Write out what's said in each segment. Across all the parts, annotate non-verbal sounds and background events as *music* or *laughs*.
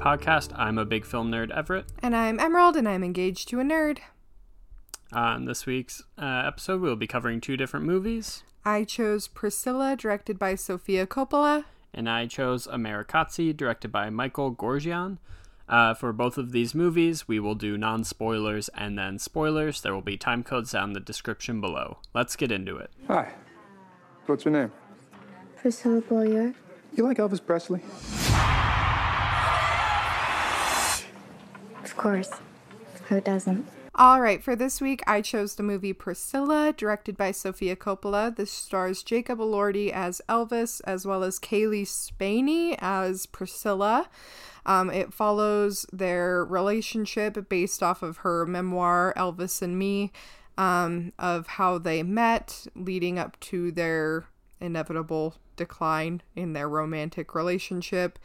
podcast. I'm a big film nerd, Everett. And I'm Emerald, and I'm engaged to a nerd. On this week's uh, episode, we'll be covering two different movies. I chose Priscilla, directed by Sofia Coppola. And I chose Amerikatsi, directed by Michael Goorjian. Uh, for both of these movies, we will do non spoilers and then spoilers. There will be time codes down in the description below. Let's get into it. Hi. What's your name? Priscilla Beaulieu. You like Elvis Presley? Course. Who doesn't? All right, for this week, I chose the movie Priscilla, directed by Sofia Coppola. This stars Jacob Elordi as Elvis, as well as Cailee Spaeny as Priscilla. Um, it follows their relationship based off of her memoir, Elvis and Me, um, of how they met, leading up to their inevitable decline in their romantic relationship.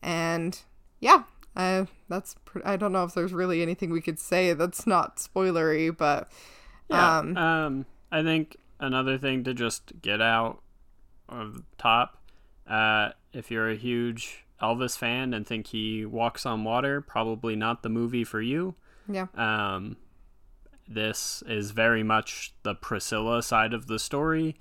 And yeah, uh, that's pr- I don't know if there's really anything we could say that's not spoilery, but Yeah. um, Um, I think another thing to just get out of the top, uh, if you're a huge Elvis fan and think he walks on water, probably not the movie for you. yeah, Um, this is very much the Priscilla side of the story.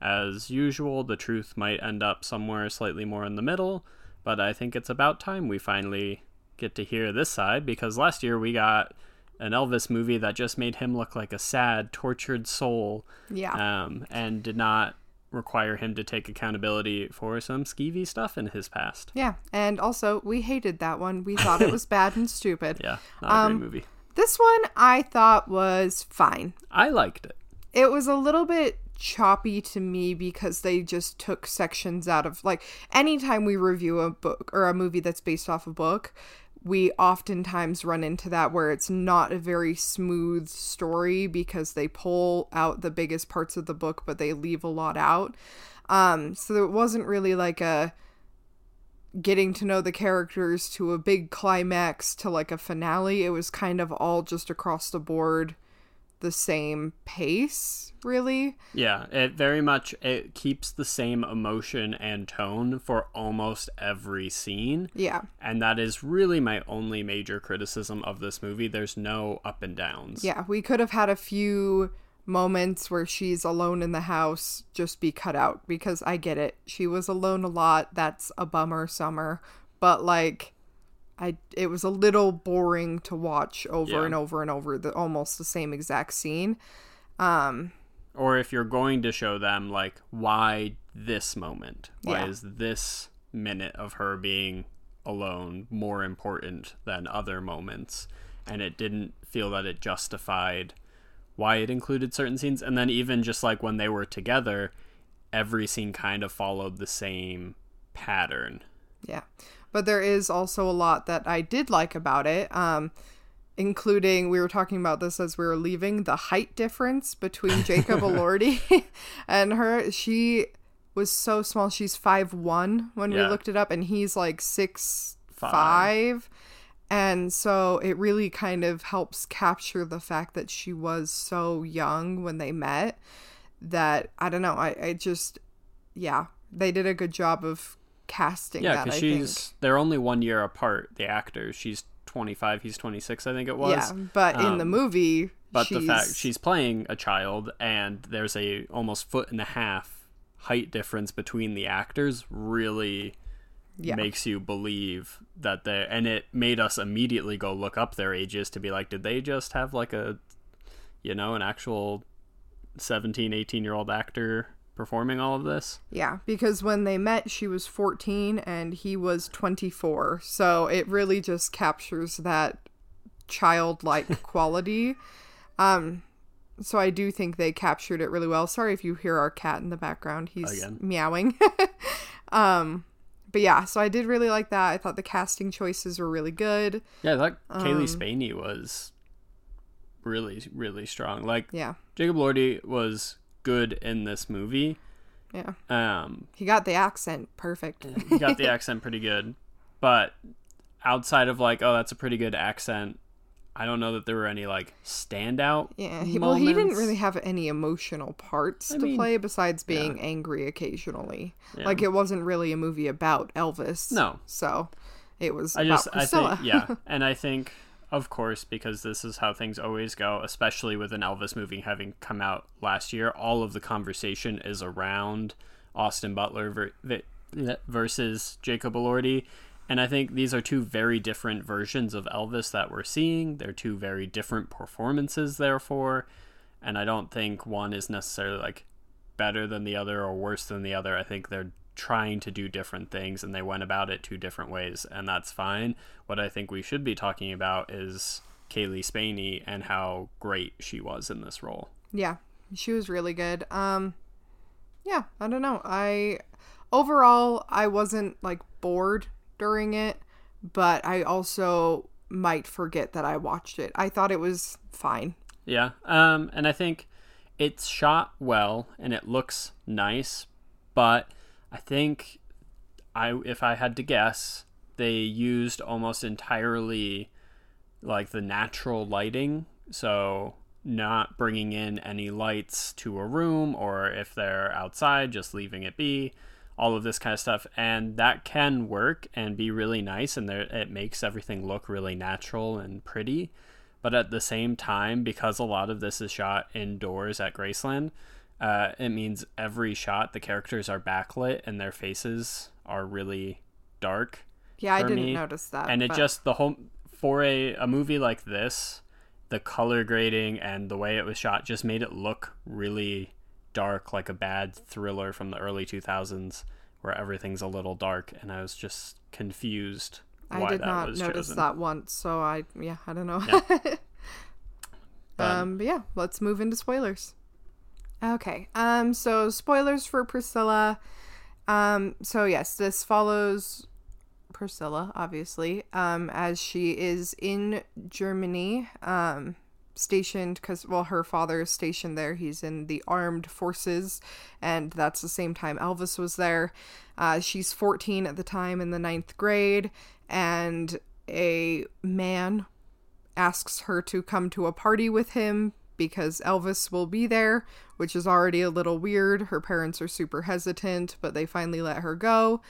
As usual, the truth might end up somewhere slightly more in the middle, but I think it's about time we finally get to hear this side because last year we got an Elvis movie that just made him look like a sad, tortured soul yeah, um, and did not require him to take accountability for some skeevy stuff in his past. yeah. And also, we hated that one. We thought it was *laughs* bad and stupid. Yeah, not a Um, great movie. This one I thought was fine. I liked it. it was a little bit choppy to me because they just took sections out of like anytime we review a book or a movie that's based off a book we oftentimes run into that where it's not a very smooth story because they pull out the biggest parts of the book but they leave a lot out. Um so it wasn't really like a getting to know the characters to a big climax to like a finale. It was kind of all just across the board the same pace really Yeah, it very much it keeps the same emotion and tone for almost every scene. yeah And that is really my only major criticism of this movie. There's no up and downs. yeah we could have had a few moments where she's alone in the house just be cut out because i get it she was alone a lot that's a bummer summer but like i it was a little boring to watch over Yeah. and over and over the almost the same exact scene um Or if you're going to show them like why this moment? Why Yeah. is this minute of her being alone more important than other moments? And it didn't feel that it justified why it included certain scenes and then even just like when they were together every scene kind of followed the same pattern Yeah. But there is also a lot that I did like about it. Um including we were talking about this as we were leaving the height difference between *laughs* Jacob Elordi *laughs* and her. She was so small. She's five one when we looked it up and he's like six Five. five. And so it really kind of helps capture the fact that she was so young when they met that I don't know, I, I just yeah, they did a good job of casting yeah because she's think. they're only one year apart the actors. She's 25 he's 26 i think it was. Yeah, but in the Um, movie, but she's, the fact she's playing a child and there's a almost foot and a half height difference between the actors really yeah, makes you believe that they and it made us immediately go look up their ages to be like did they just have like a you know an actual 17 18 year old actor performing all of this yeah, because when they met, she was fourteen and he was twenty four. So it really just captures that childlike *laughs* quality. Um, so I do think they captured it really well. Sorry if you hear our cat in the background; he's Again. meowing. *laughs* um, but yeah, so I did really like that. I thought the casting choices were really good. yeah that Um, Cailee Spaeny was really really strong like Yeah, Jacob Elordi was good in this movie yeah, um he got the accent perfect. he got the *laughs* accent pretty good but outside of like oh that's a pretty good accent i don't know that there were any like standout Yeah, he, well, he didn't really have any emotional parts I to mean, play besides being angry occasionally. Yeah. Like it wasn't really a movie about Elvis. No. So, it was I about just, I think, yeah, *laughs* and I think, of course, because this is how things always go, especially with an Elvis movie having come out last year, all of the conversation is around Austin Butler ver- versus Jacob Elordi. And I think these are two very different versions of Elvis that we're seeing. They're two very different performances, therefore. And I don't think one is necessarily like better than the other or worse than the other. I think they're trying to do different things and they went about it two different ways, and that's fine. What I think we should be talking about is Cailee Spaeny and how great she was in this role. Yeah, she was really good. Um, yeah, I don't know. I overall I wasn't like bored during it, but I also might forget that I watched it. I thought it was fine. Yeah, um, and I think it's shot well and it looks nice, but I think I if I had to guess, they used almost entirely like the natural lighting, so not bringing in any lights to a room or if they're outside just leaving it be. All of this kind of stuff. And that can work and be really nice and there it makes everything look really natural and pretty. But at the same time because a lot of this is shot indoors at graceland uh, it means every shot the characters are backlit and their faces are really dark Yeah, I didn't me. notice that. and it but- just the whole for a, a movie like this the color grading and the way it was shot just made it look really dark like a bad thriller from the early 2000s where everything's a little dark and i was just confused I did not notice chosen. that once, so I yeah, I don't know. Yeah. *laughs* um, but yeah, let's move into spoilers. Okay. Um, so spoilers for Priscilla. Um, so yes, this follows Priscilla, obviously, um, as she is in Germany, um, stationed because well, her father is stationed there. He's in the armed forces, and that's the same time Elvis was there. Uh, she's 14 at the time in the ninth grade, and a man asks her to come to a party with him because Elvis will be there, which is already a little weird. Her parents are super hesitant, but they finally let her go.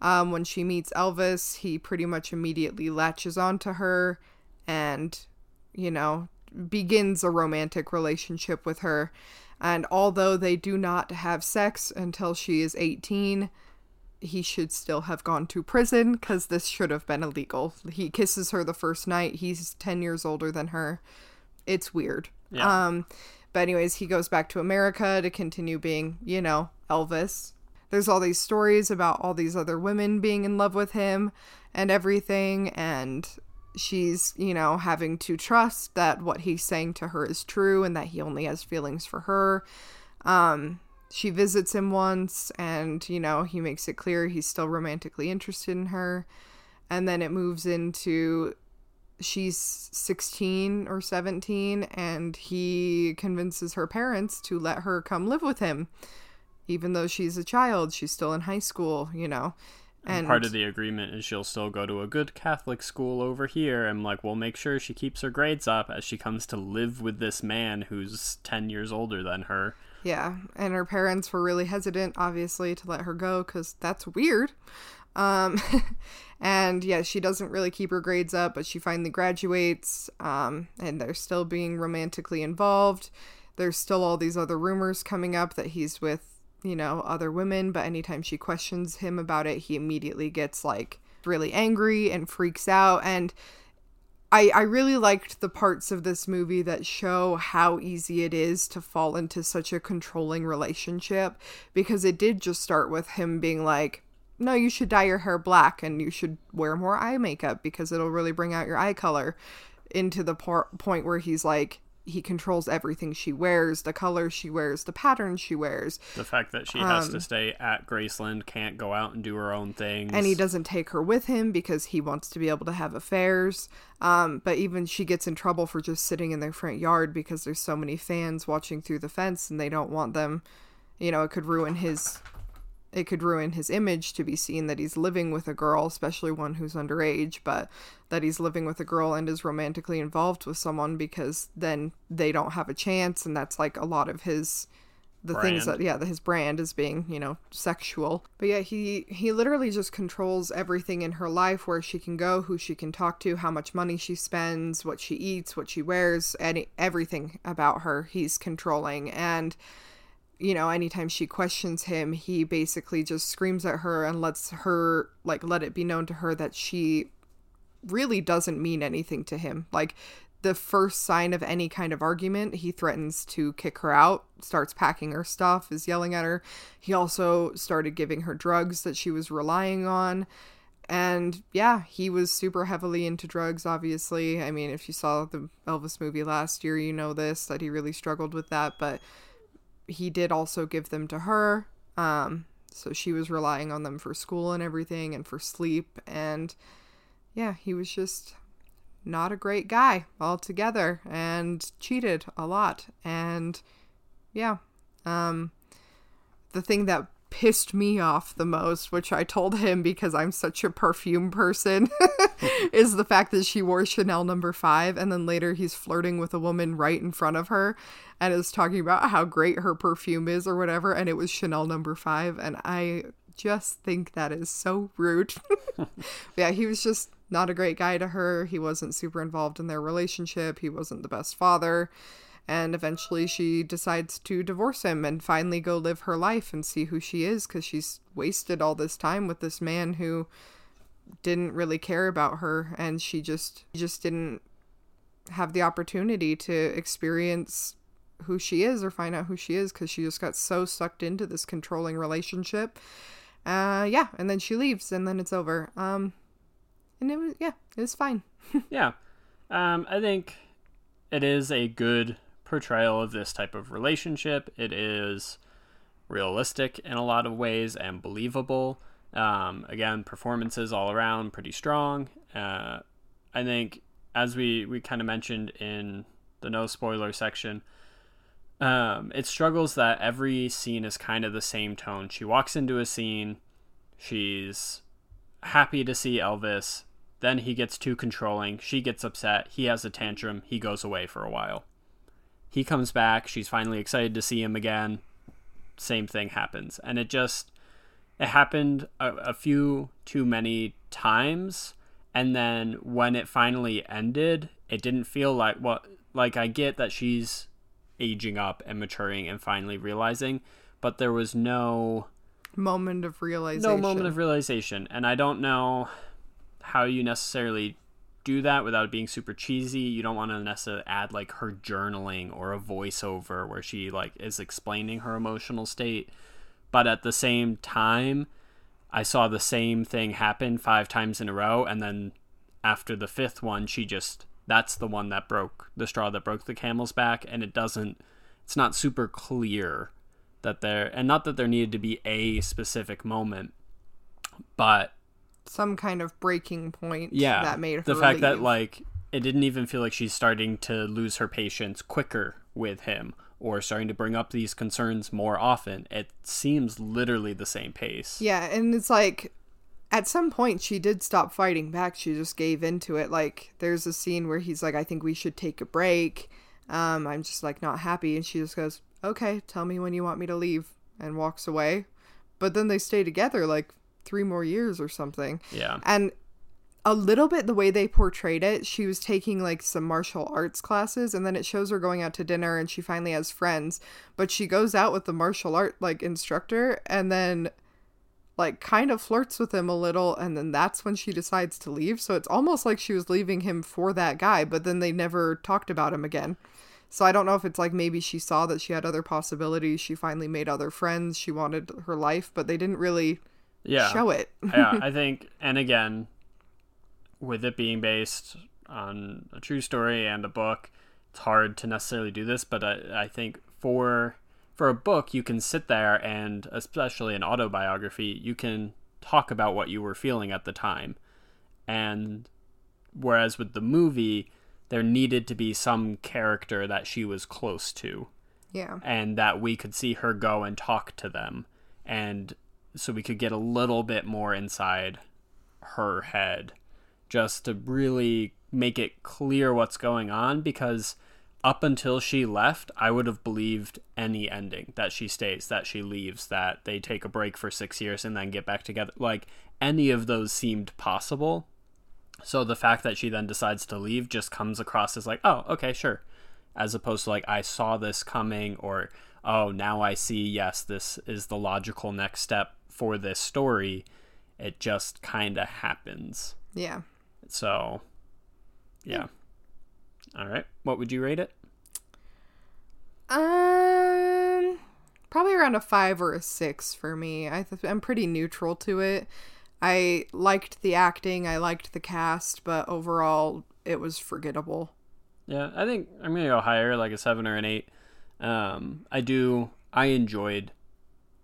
Um, when she meets Elvis, he pretty much immediately latches onto her and, you know, begins a romantic relationship with her. And although they do not have sex until she is 18, he should still have gone to prison because this should have been illegal. He kisses her the first night. He's 10 years older than her. It's weird. Yeah. Um, but, anyways, he goes back to America to continue being, you know, Elvis. There's all these stories about all these other women being in love with him and everything. And she's, you know, having to trust that what he's saying to her is true and that he only has feelings for her. Um, she visits him once and you know he makes it clear he's still romantically interested in her and then it moves into she's 16 or 17 and he convinces her parents to let her come live with him even though she's a child she's still in high school you know and part of the agreement is she'll still go to a good Catholic school over here, and like we'll make sure she keeps her grades up as she comes to live with this man who's ten years older than her. Yeah, and her parents were really hesitant, obviously, to let her go because that's weird. Um, *laughs* and yeah, she doesn't really keep her grades up, but she finally graduates, um, and they're still being romantically involved. There's still all these other rumors coming up that he's with, you know, other women, but anytime she questions him about it, he immediately gets like really angry and freaks out. And I, I really liked the parts of this movie that show how easy it is to fall into such a controlling relationship because it did just start with him being like, no, you should dye your hair black and you should wear more eye makeup because it'll really bring out your eye color. Into the por- point where he's like, he controls everything she wears, the colors she wears, the patterns she wears. The fact that she has to stay at Graceland, can't go out and do her own things. and he doesn't take her with him because he wants to be able to have affairs. Um, but even she gets in trouble for just sitting in their front yard because there's so many fans watching through the fence and they don't want them. You know, it could ruin his. It could ruin his image to be seen that he's living with a girl, especially one who's underage, but that he's living with a girl and is romantically involved with someone because then they don't have a chance, and that's like a lot of his the things that yeah, that his brand is being, you know, sexual. But yeah, he he literally just controls everything in her life where she can go, who she can talk to, how much money she spends, what she eats, what she wears, any everything about her he's controlling and you know, anytime she questions him, he basically just screams at her and lets her like let it be known to her that she really doesn't mean anything to him. Like the first sign of any kind of argument, he threatens to kick her out, starts packing her stuff, is yelling at her. He also started giving her drugs that she was relying on. And yeah, he was super heavily into drugs, obviously. I mean, if you saw the Elvis movie last year, you know this, that he really struggled with that. But he did also give them to her. Um, so she was relying on them for school and everything and for sleep. And yeah, he was just not a great guy altogether and cheated a lot. And yeah, um, the thing that pissed me off the most, which I told him because I'm such a perfume person, *laughs* is the fact that she wore Chanel number five and then later he's flirting with a woman right in front of her and is talking about how great her perfume is or whatever, and it was Chanel number five. And I just think that is so rude. *laughs* yeah, he was just not a great guy to her. He wasn't super involved in their relationship. He wasn't the best father. And eventually she decides to divorce him and finally go live her life and see who she is because she's wasted all this time with this man who didn't really care about her and she just just didn't have the opportunity to experience who she is or find out who she is because she just got so sucked into this controlling relationship. Uh yeah, and then she leaves and then it's over. Um and it was yeah, it was fine. *laughs* yeah. Um, I think it is a good portrayal of this type of relationship. It is realistic in a lot of ways and believable. Um, again, performances all around pretty strong. Uh, I think, as we, we kind of mentioned in the no spoiler section, um, it struggles that every scene is kind of the same tone. She walks into a scene, she's happy to see Elvis, then he gets too controlling, she gets upset, he has a tantrum, he goes away for a while. He comes back, she's finally excited to see him again. Same thing happens. And it just it happened a, a few too many times and then when it finally ended, it didn't feel like what like I get that she's aging up and maturing and finally realizing, but there was no Moment of realization. no moment of realization and i don't know how you necessarily do that without it being super cheesy you don't want to necessarily add like her journaling or a voiceover where she like is explaining her emotional state. But at the same time i saw the same thing happen five times in a row and then after the fifth one she just that's the one that broke the straw that broke the camel's back and it doesn't it's not super clear that there and not that there needed to be a specific moment but Some kind of breaking point yeah that made her the fact that like it didn't even feel like she's starting to lose her patience quicker with him or starting to bring up these concerns more often it seems literally the same pace Yeah, and it's like at some point she did stop fighting back. She just gave into it. Like there's a scene where he's like, "I think we should take a break." Um, I'm just like not happy, and she just goes, "Okay, tell me when you want me to leave," and walks away. But then they stay together like three more years or something. yeah And a little bit the way they portrayed it, she was taking like some martial arts classes and then it shows her going out to dinner and she finally has friends, but she goes out with the martial art like instructor and then like kind of flirts with him a little and then that's when she decides to leave. So it's almost like she was leaving him for that guy, but then they never talked about him again. So I don't know if it's like maybe she saw that she had other possibilities, she finally made other friends, she wanted her life, but they didn't really yeah show it. *laughs* yeah, *laughs* I think, and again, with it being based on a true story and a book, it's hard to necessarily do this. But I, I think for for a book, you can sit there and, especially an autobiography, you can talk about what you were feeling at the time, and whereas with the movie, there needed to be some character that she was close to yeah. and that we could see her go and talk to them and so we could get a little bit more inside her head just to really make it clear what's going on because up until she left, I would have believed any ending that she stays, that she leaves, that they take a break for six years and then get back together. Like any of those seemed possible. So the fact that she then decides to leave just comes across as like, oh, okay, sure. As opposed to like, I saw this coming, or oh, now I see, yes, this is the logical next step for this story. It just kind of happens. Yeah. So, yeah. All right. What would you rate it? Um, probably around a five or a six for me. I th- I'm pretty neutral to it. I liked the acting, I liked the cast, but overall, it was forgettable. Yeah, I think I'm gonna go higher, like a seven or an eight. Um, I do. I enjoyed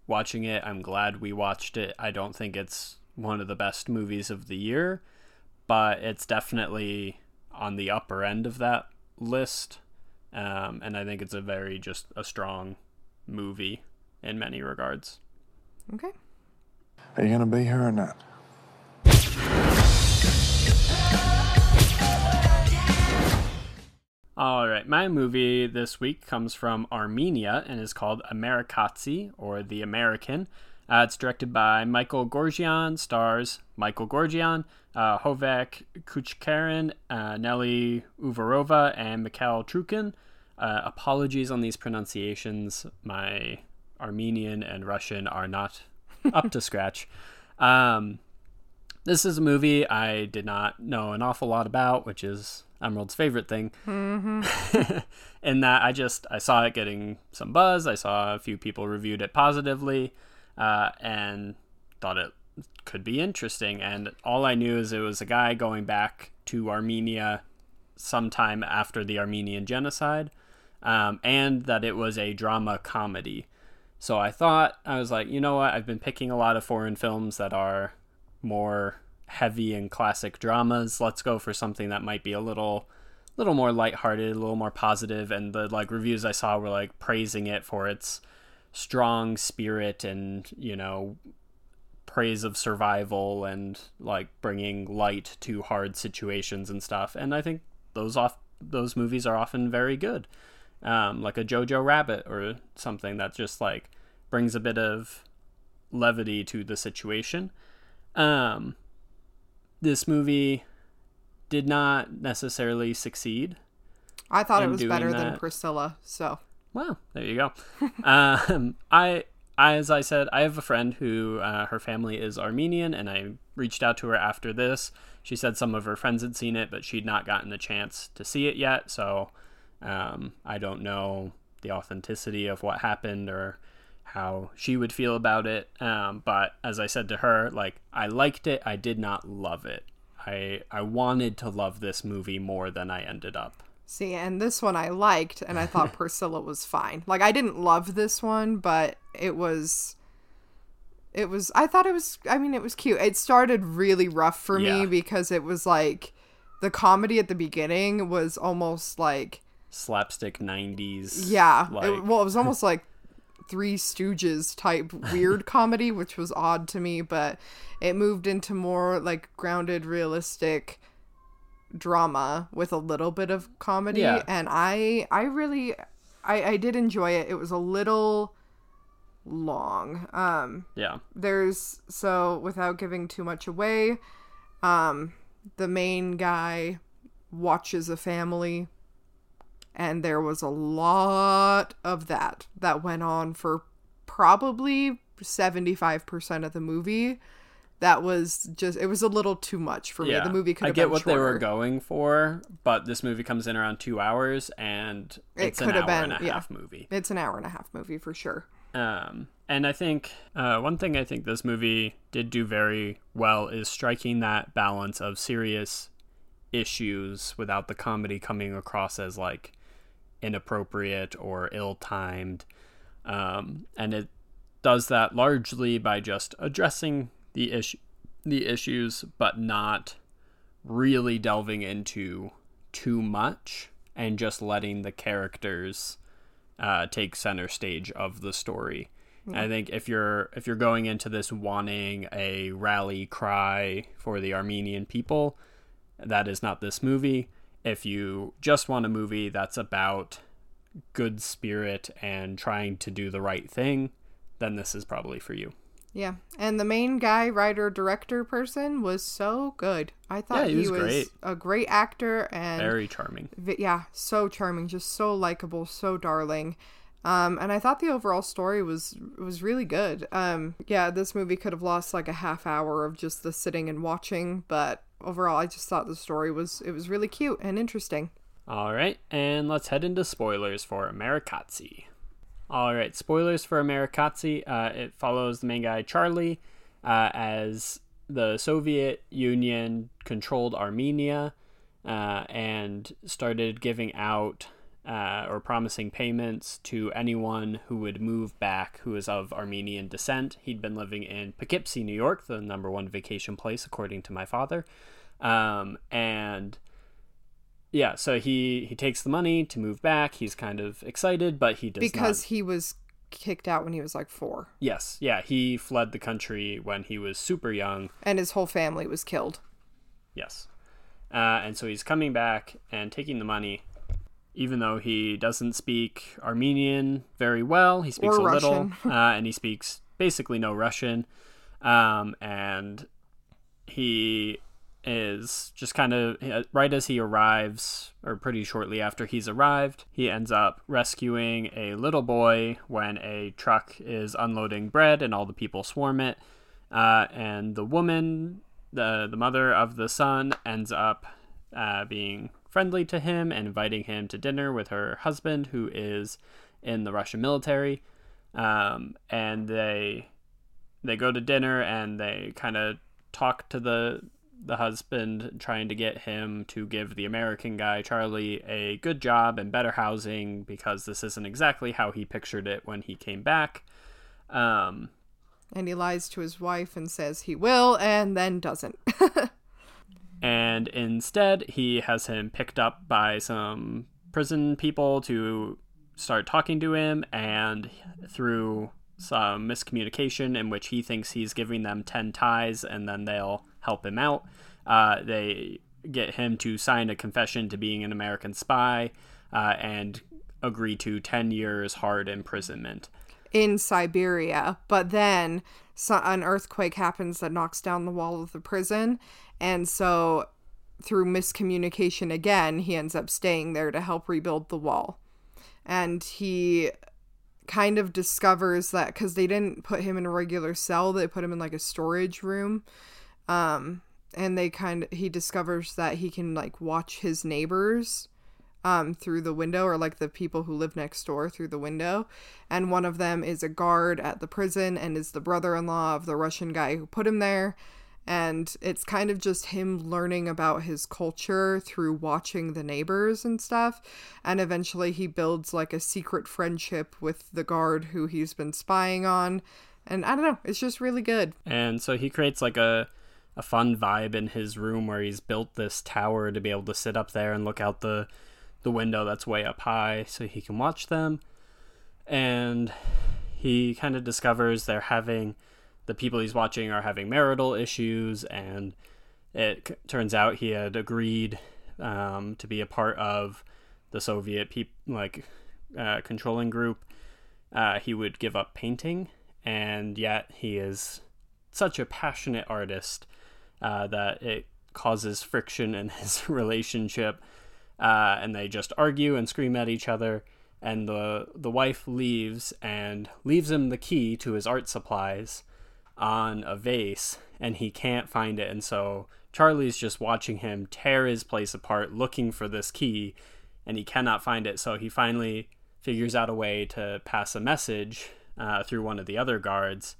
watching it. I'm glad we watched it. I don't think it's one of the best movies of the year, but it's definitely on the upper end of that list. Um, and I think it's a very just a strong movie in many regards. Okay. Are you gonna be here or not? All right, my movie this week comes from Armenia and is called Amerikatsi or The American. Uh, it's directed by Michael Goorjian, stars Michael Goorjian, uh, Hovik Keuchkerian, uh, Nelly Uvarova, and Mikhail Trukhin. Uh, apologies on these pronunciations. My Armenian and Russian are not *laughs* up to scratch. Um, this is a movie I did not know an awful lot about, which is Emerald's favorite thing. Mm-hmm. *laughs* in that I just I saw it getting some buzz. I saw a few people reviewed it positively, uh, and thought it could be interesting. And all I knew is it was a guy going back to Armenia sometime after the Armenian genocide, um, and that it was a drama comedy. So I thought I was like, you know what? I've been picking a lot of foreign films that are more heavy and classic dramas. Let's go for something that might be a little little more lighthearted, a little more positive and the like reviews I saw were like praising it for its strong spirit and, you know, praise of survival and like bringing light to hard situations and stuff. And I think those off those movies are often very good. Um, like a Jojo Rabbit or something that just like brings a bit of levity to the situation. Um, this movie did not necessarily succeed. I thought it was better than. Priscilla, so Well, there you go. *laughs* um, I, as I said, I have a friend who uh, her family is Armenian, and I reached out to her after this. She said some of her friends had seen it, but she'd not gotten the chance to see it yet. So um, I don't know the authenticity of what happened or how she would feel about it. Um, but as I said to her, like I liked it, I did not love it. I I wanted to love this movie more than I ended up. see, and this one I liked, and I thought *laughs* Priscilla was fine. Like I didn't love this one, but it was. It was. I thought it was. I mean, it was cute. It started really rough for Yeah. me because it was like, the comedy at the beginning was almost like Slapstick '90s. Yeah. like it, well, it was almost like Three Stooges type weird *laughs* comedy, which was odd to me, but it moved into more like grounded, realistic drama with a little bit of comedy. Yeah. And I, I really, I, I did enjoy it. It was a little long. Um, yeah. there's so without giving too much away um the main guy watches a family and there was a lot of that that went on for probably 75% of the movie that was just it was a little too much for me the movie could I have get been what they were going for, but this movie comes in around two hours, and It it's an hour been, and a yeah. half movie. it's an hour and a half movie for sure Um, and I think uh, one thing I think this movie did do very well is striking that balance of serious issues without the comedy coming across as like inappropriate or ill-timed. Um, and it does that largely by just addressing the issue, the issues, but not really delving into too much and just letting the characters uh, take center stage of the story. I think if you're if you're going into this wanting a rally cry for the Armenian people, that is not this movie. If you just want a movie that's about good spirit and trying to do the right thing, then this is probably for you. Yeah, and the main guy, writer, director person was so good. I thought Yeah, he he was was, great. a great actor and Very charming. yeah, so charming, just so likable, so darling. Um, and I thought the overall story was was really good. Um, yeah, this movie could have lost like a half hour of just the sitting and watching, but overall, I just thought the story was it was really cute and interesting. All right, and let's head into spoilers for Amerikatsi. All right, spoilers for Amerikatsi. Uh, it follows the main guy Charlie uh, as the Soviet Union controlled Armenia uh, and started giving out uh, or promising payments to anyone who would move back who is of Armenian descent. He'd been living in Poughkeepsie, New York, the number one vacation place, according to my father. Um, and yeah, so he he takes the money to move back. He's kind of excited, but he does because not. he was kicked out when he was like four, Yes, yeah, he fled the country when he was super young. and his whole family was killed. Yes, uh, and so he's coming back and taking the money, even though he doesn't speak Armenian very well. He speaks Or a little, *laughs* *laughs* uh, and he speaks basically no Russian. Um, and he is just kind of right as he arrives, or pretty shortly after he's arrived, he ends up rescuing a little boy when a truck is unloading bread and all the people swarm it. Uh, and the woman, the the mother of the son, ends up uh, being friendly to him and inviting him to dinner with her husband, who is in the Russian military. Um, and they they go to dinner and they kind of talk to the the husband trying to get him to give the American guy Charlie a good job and better housing because this isn't exactly how he pictured it when he came back. Um, And he lies to his wife and says he will, and then doesn't. *laughs* and instead he has him picked up by some prison people to start talking to him and through some miscommunication in which he thinks he's giving them 10 ties and then they'll help him out. Uh, they get him to sign a confession to being an american spy uh, and agree to 10 years hard imprisonment in Siberia, but then so- an earthquake happens that knocks down the wall of the prison, and so through miscommunication again, he ends up staying there to help rebuild the wall. And he kind of discovers that because they didn't put him in a regular cell, they put him in like a storage room. Um, and they kind of he discovers that he can like watch his neighbors um, through the window, or like the people who live next door through the window. And one of them is a guard at the prison and is the brother in law of the Russian guy who put him there. And it's kind of just him learning about his culture through watching the neighbors and stuff. And eventually he builds like a secret friendship with the guard who he's been spying on. And I don't know, it's just really good. And so he creates like a a fun vibe in his room where he's built this tower to be able to sit up there and look out the the window that's way up high so he can watch them. And he kind of discovers they're having the people he's watching are having marital issues and it turns out he had agreed um, to be a part of the Soviet peop- like uh, controlling group. Uh, he would give up painting, and yet he is such a passionate artist uh, that it causes friction in *laughs* his relationship, uh, and they just argue and scream at each other. And the the wife leaves and leaves him the key to his art supplies on a vase, and he can't find it. And so Charlie's just watching him tear his place apart, looking for this key, and he cannot find it. So he finally figures out a way to pass a message uh, through one of the other guards,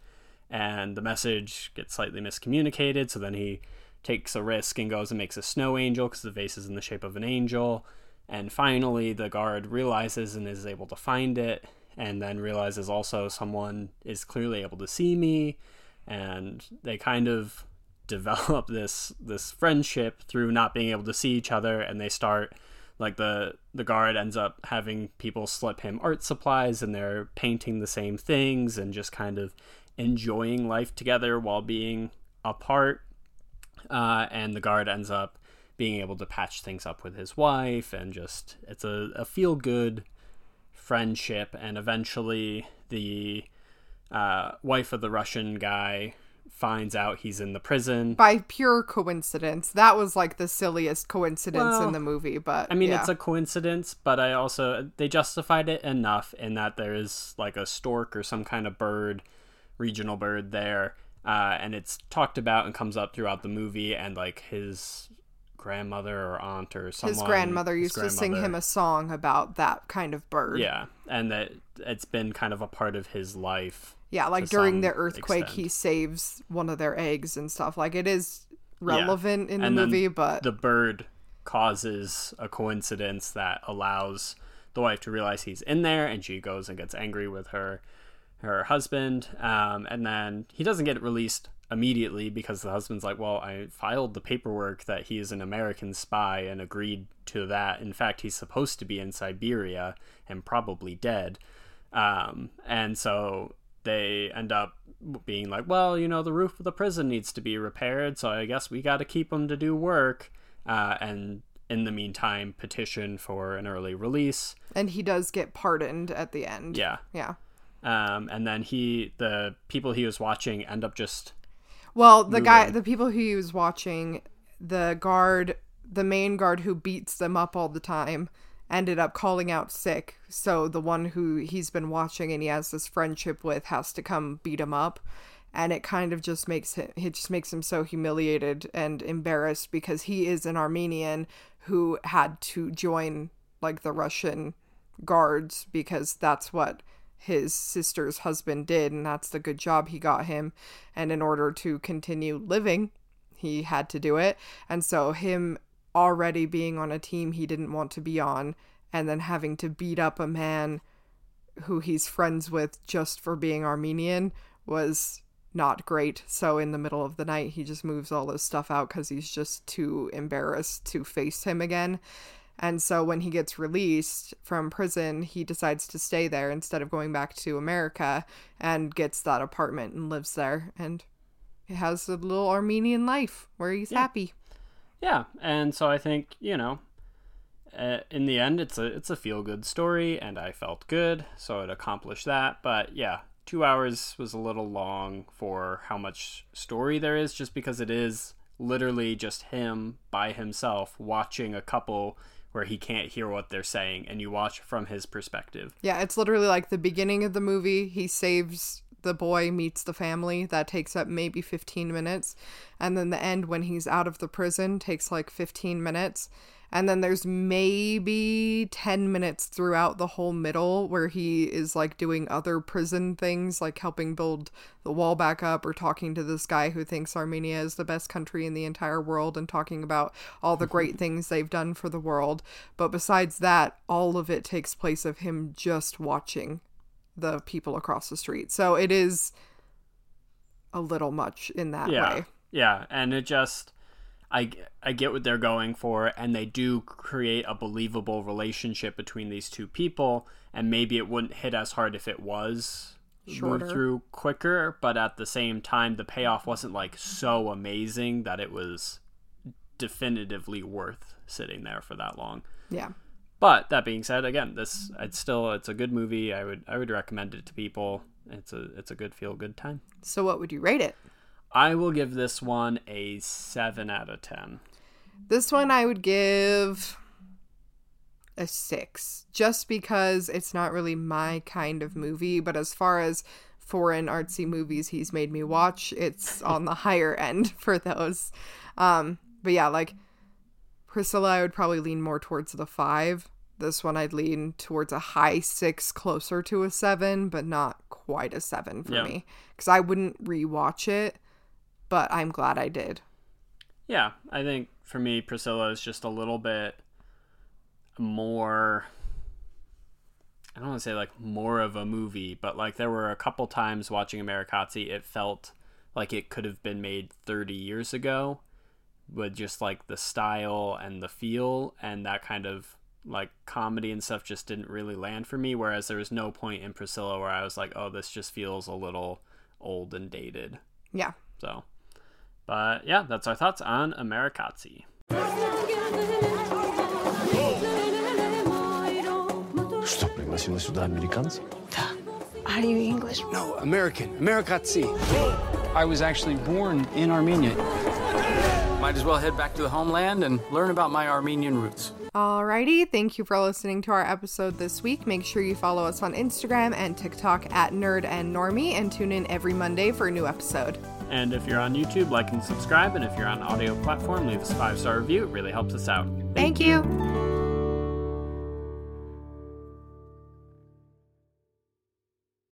and the message gets slightly miscommunicated. So then he takes a risk and goes and makes a snow angel because the vase is in the shape of an angel. And finally, the guard realizes and is able to find it, and then realizes also someone is clearly able to see me, and they kind of *laughs* develop this this friendship through not being able to see each other, and they start like the the guard ends up having people slip him art supplies, and they're painting the same things and just kind of enjoying life together while being apart uh, and the guard ends up being able to patch things up with his wife and just it's a, a feel good friendship and eventually the uh, wife of the russian guy finds out he's in the prison By pure coincidence. That was like the silliest coincidence Well, in the movie, but I mean, yeah. it's a coincidence, but I also they justified it enough in that there is like a stork or some kind of bird, regional bird there, uh, and it's talked about and comes up throughout the movie, and like his grandmother or aunt or someone. his grandmother his used to sing him a song about that kind of bird. yeah, and that it's been kind of a part of his life. Yeah, like during the earthquake, he saves one of their eggs and stuff. Like it is relevant in the And then movie, but the bird causes a coincidence that allows the wife to realize he's in there and she goes and gets angry with her her husband um, and then he doesn't get released immediately because the husband's like well i filed the paperwork that he is an american spy and agreed to that in fact he's supposed to be in siberia and probably dead um, and so they end up being like, well, you know, the roof of the prison needs to be repaired, so I guess we got to keep him to do work. Uh, and in the meantime, petition for an early release. and he does get pardoned at the end. Yeah. Yeah. Um, and then he, the people he was watching end up just, Well, the guy, the people who he was watching, the guard, the main guard who beats them up all the time, ended up calling out sick. So the one who he's been watching and he has this friendship with has to come beat him up. And it kind of just makes him, it just makes him so humiliated and embarrassed because he is an Armenian who had to join like the Russian guards because that's what his sister's husband did and that's the good job he got him and in order to continue living he had to do it and so him already being on a team he didn't want to be on and then having to beat up a man who he's friends with just for being Armenian was not great. So in the middle of the night, he just moves all this stuff out because he's just too embarrassed to face him again. And so when he gets released from prison, he decides to stay there instead of going back to America and gets that apartment and lives there and has a little Armenian life where he's happy. yeah. And so I think, you know, uh, in the end, it's a it's a feel good story, and I felt good, so it accomplished that. But yeah, two hours was a little long for how much story there is, just because it is literally just him by himself watching a couple where he can't hear what they're saying, and you watch from his perspective. Yeah, it's literally like the beginning of the movie. He saves the boy, meets the family. That takes up maybe 15 minutes. And then the end, when he's out of the prison, takes like 15 minutes. And then there's maybe 10 minutes throughout the whole middle where he is like doing other prison things, like helping build the wall back up or talking to this guy who thinks Armenia is the best country in the entire world and talking about all the great *laughs* things they've done for the world. But besides that, all of it takes place of him just watching the people across the street. So it is a little much in that yeah way. yeah and it just I, I get what they're going for and they do create a believable relationship between these two people and maybe it wouldn't hit as hard if it was Shorter. moved through quicker but at the same time the payoff wasn't like so amazing that it was definitively worth sitting there for that long Yeah. but that being said again this it's still it's a good movie i would i would recommend it to people it's a it's a good feel good time So what would you rate it? I will give this one a 7 out of 10. This one I would give a six, just because it's not really my kind of movie. But as far as foreign artsy movies he's made me watch, it's *laughs* on the higher end *laughs* for those. Um, but yeah, like Priscilla, I would probably lean more towards the five. This one I'd lean towards a high six, closer to a seven, but not quite a seven for Yeah. me. Because I wouldn't rewatch it, but I'm glad I did. Yeah, I think for me, Priscilla is just a little bit more. I don't want to say like more of a movie, but like there were a couple times watching Amerikatsi, it felt like it could have been made 30 years ago with just like the style and the feel and that kind of like comedy and stuff just didn't really land for me. Whereas there was no point in Priscilla where I was like, oh, this just feels a little old and dated. Yeah. So, but yeah, that's our thoughts on Amerikatsi. Are. How do you English? No, American. Amerikatsi. I was actually born in Armenia. Might as well head back to the homeland and learn about my Armenian roots. Alrighty, thank you for listening to our episode this week. Make sure you follow us on Instagram and TikTok at Nerd and Normie and tune in every Monday for a new episode. And if you're on YouTube, like and subscribe. And if you're on audio platform, leave us a five star review. It really helps us out. Thank you.